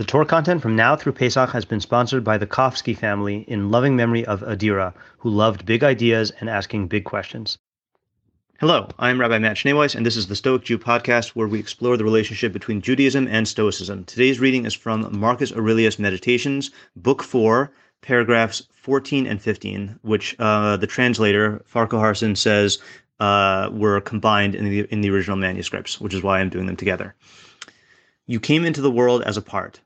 The Torah content from now through Pesach has been sponsored by the Kofsky family in loving memory of Adira, who loved big ideas and asking big questions. Hello, I'm Rabbi Matt Schneeweiss, and this is the Stoic Jew podcast where we explore the relationship between Judaism and Stoicism. Today's reading is from Marcus Aurelius Meditations, Book 4, paragraphs 14 and 15, which uh, the translator, Farquharson, says uh, were combined in the, in the original manuscripts, which is why I'm doing them together. You came into the world as a part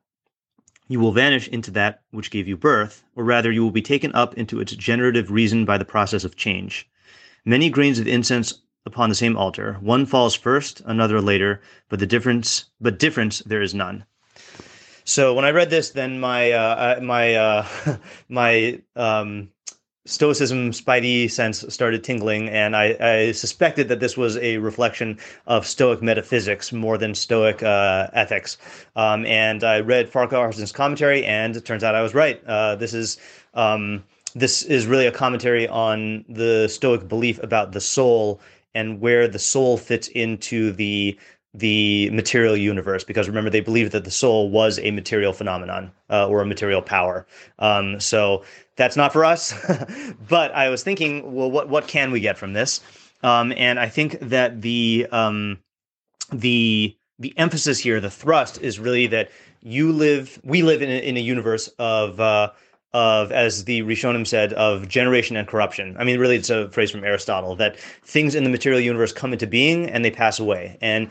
you will vanish into that which gave you birth, or rather, you will be taken up into its generative reason by the process of change. Many grains of incense upon the same altar, one falls first, another later, but the difference, but difference there is none. So when I read this, then my uh, my uh, my um, Stoicism spidey sense started tingling, and I, I, suspected that this was a reflection of Stoic metaphysics more than Stoic uh, ethics. Um, and I read Farquharson's commentary, and it turns out I was right. Uh, this is um, this is really a commentary on the Stoic belief about the soul and where the soul fits into the the material universe because remember they believed that the soul was a material phenomenon uh, or a material power. Um, so that's not for us but i was thinking well what, what can we get from this? Um, and i think that the um, the the emphasis here the thrust is really that you live we live in a, in a universe of uh, of, as the Rishonim said, of generation and corruption. I mean, really, it's a phrase from Aristotle that things in the material universe come into being and they pass away. And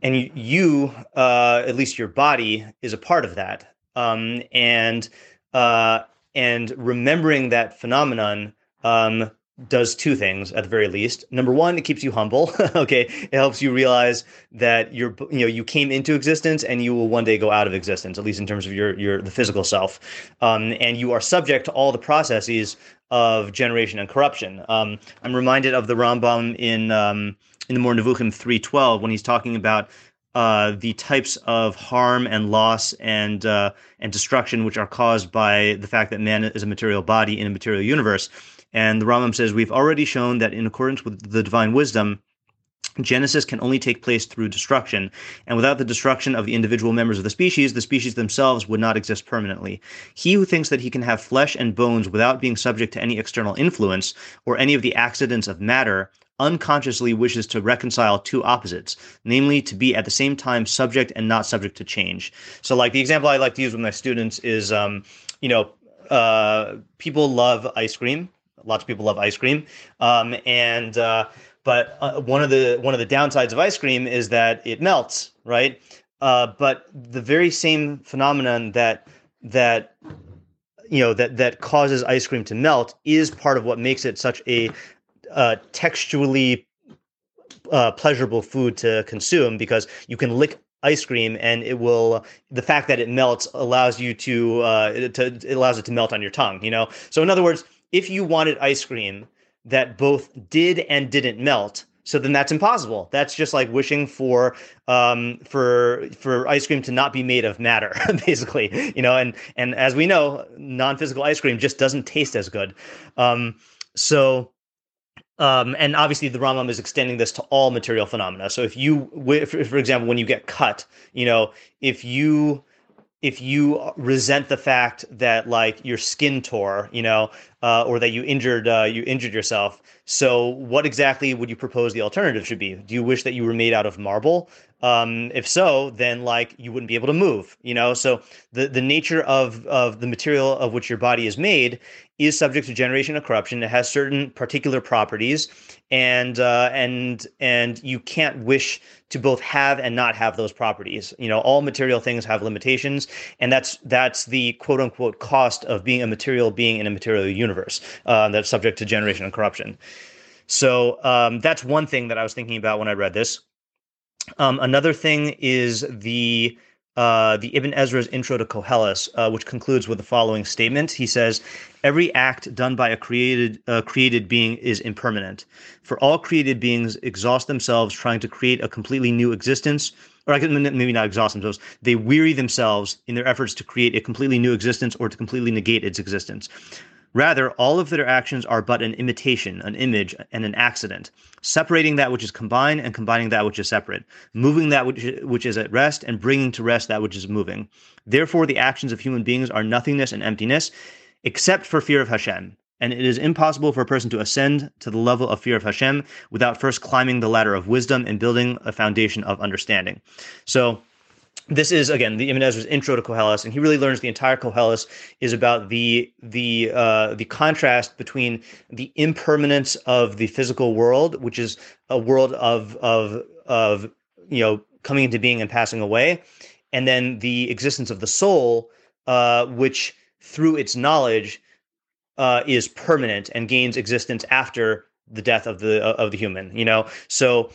and you, uh, at least your body, is a part of that. Um, and uh, and remembering that phenomenon um, does two things at the very least. Number one, it keeps you humble. okay, it helps you realize that you're you know you came into existence and you will one day go out of existence, at least in terms of your your the physical self, um, and you are subject to all the processes of generation and corruption. Um, I'm reminded of the Rambam in um, in the Moreh Nevuchim 312 when he's talking about uh, the types of harm and loss and uh, and destruction which are caused by the fact that man is a material body in a material universe. And the Rambam says we've already shown that in accordance with the divine wisdom, Genesis can only take place through destruction, and without the destruction of the individual members of the species, the species themselves would not exist permanently. He who thinks that he can have flesh and bones without being subject to any external influence or any of the accidents of matter unconsciously wishes to reconcile two opposites, namely to be at the same time subject and not subject to change. So, like the example I like to use with my students is, um, you know, uh, people love ice cream. Lots of people love ice cream, um, and uh, but uh, one of the one of the downsides of ice cream is that it melts, right? Uh, but the very same phenomenon that that you know that that causes ice cream to melt is part of what makes it such a uh, textually uh, pleasurable food to consume because you can lick ice cream and it will the fact that it melts allows you to uh to it allows it to melt on your tongue you know so in other words if you wanted ice cream that both did and didn't melt so then that's impossible that's just like wishing for um for for ice cream to not be made of matter basically you know and and as we know non-physical ice cream just doesn't taste as good um so um, and obviously, the Rambam is extending this to all material phenomena. So, if you, if, for example, when you get cut, you know, if you if you resent the fact that like your skin tore, you know, uh, or that you injured uh, you injured yourself. So, what exactly would you propose the alternative should be? Do you wish that you were made out of marble? Um, if so, then like you wouldn't be able to move, you know. So the the nature of of the material of which your body is made is subject to generation and corruption. It has certain particular properties, and uh, and and you can't wish to both have and not have those properties. You know, all material things have limitations, and that's that's the quote unquote cost of being a material being in a material universe uh, that's subject to generation and corruption. So um, that's one thing that I was thinking about when I read this. Um, another thing is the uh, the Ibn Ezra's intro to Koheles, uh, which concludes with the following statement. He says, "Every act done by a created uh, created being is impermanent. For all created beings exhaust themselves trying to create a completely new existence." Or I can maybe not exhaust themselves. They weary themselves in their efforts to create a completely new existence or to completely negate its existence. Rather, all of their actions are but an imitation, an image, and an accident, separating that which is combined and combining that which is separate, moving that which, which is at rest and bringing to rest that which is moving. Therefore, the actions of human beings are nothingness and emptiness, except for fear of Hashem. And it is impossible for a person to ascend to the level of fear of Hashem without first climbing the ladder of wisdom and building a foundation of understanding. So, this is again the Ibn Ezra's intro to Koheles, and he really learns the entire Koheles is about the the uh, the contrast between the impermanence of the physical world, which is a world of of of you know coming into being and passing away, and then the existence of the soul, uh, which through its knowledge uh, is permanent and gains existence after the death of the of the human. You know, so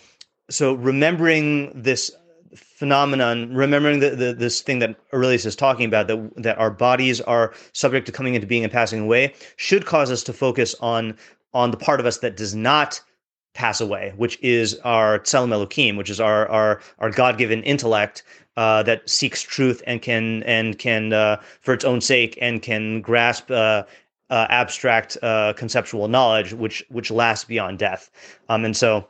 so remembering this phenomenon, remembering the, the, this thing that Aurelius is talking about, that that our bodies are subject to coming into being and passing away, should cause us to focus on on the part of us that does not pass away, which is our tselem elokim, which is our our our God given intellect uh, that seeks truth and can and can uh, for its own sake and can grasp uh, uh, abstract uh, conceptual knowledge, which which lasts beyond death. Um, and so,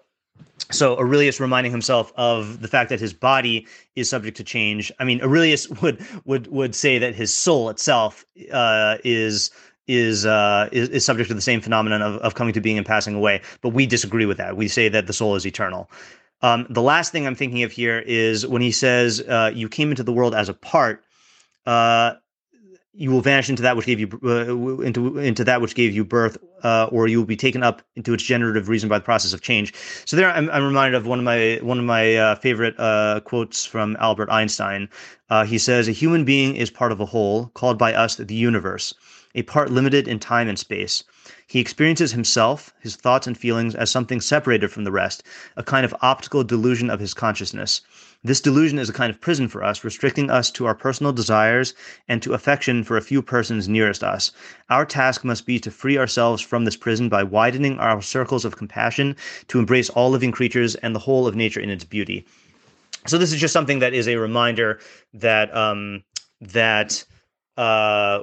so Aurelius reminding himself of the fact that his body is subject to change. I mean, Aurelius would would would say that his soul itself uh, is. Is, uh, is is subject to the same phenomenon of, of coming to being and passing away, but we disagree with that. We say that the soul is eternal. Um, the last thing I'm thinking of here is when he says, uh, "You came into the world as a part." Uh, you will vanish into that which gave you uh, into into that which gave you birth, uh, or you will be taken up into its generative reason by the process of change. So there, I'm, I'm reminded of one of my one of my uh, favorite uh, quotes from Albert Einstein. Uh, he says, "A human being is part of a whole, called by us the universe, a part limited in time and space." He experiences himself, his thoughts and feelings, as something separated from the rest, a kind of optical delusion of his consciousness. This delusion is a kind of prison for us, restricting us to our personal desires and to affection for a few persons nearest us. Our task must be to free ourselves from this prison by widening our circles of compassion to embrace all living creatures and the whole of nature in its beauty. So this is just something that is a reminder that um, that uh,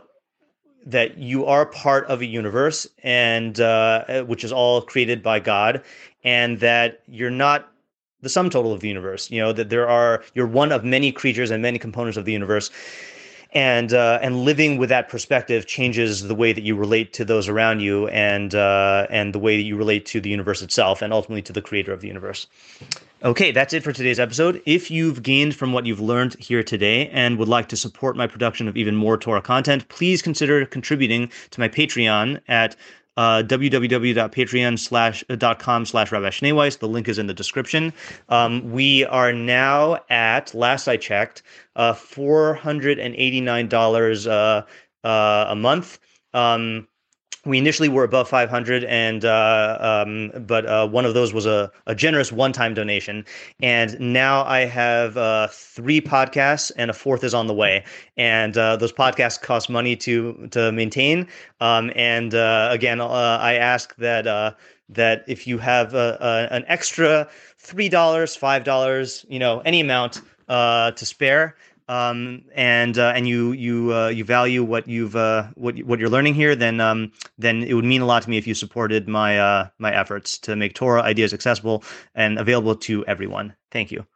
that you are part of a universe and uh, which is all created by God, and that you're not the sum total of the universe. You know that there are you're one of many creatures and many components of the universe, and uh, and living with that perspective changes the way that you relate to those around you, and uh, and the way that you relate to the universe itself, and ultimately to the creator of the universe. Okay, that's it for today's episode. If you've gained from what you've learned here today and would like to support my production of even more Torah content, please consider contributing to my Patreon at uh, www.patreon.com slash Rabbi Schneeweiss. The link is in the description. Um, we are now at, last I checked, uh, $489 uh, uh, a month. Um, we initially were above 500 and uh, um, but uh, one of those was a, a generous one-time donation. And now i have uh, three podcasts and a fourth is on the way. And uh, those podcasts cost money to to maintain. Um, and uh, again uh, i ask that that if you have an extra three dollars five dollars you know any amount to spare um, and uh, and you you uh, you value what you've uh, what what you're learning here, then um, then it would mean a lot to me if you supported my uh, my efforts to make Torah ideas accessible and available to everyone. Thank you.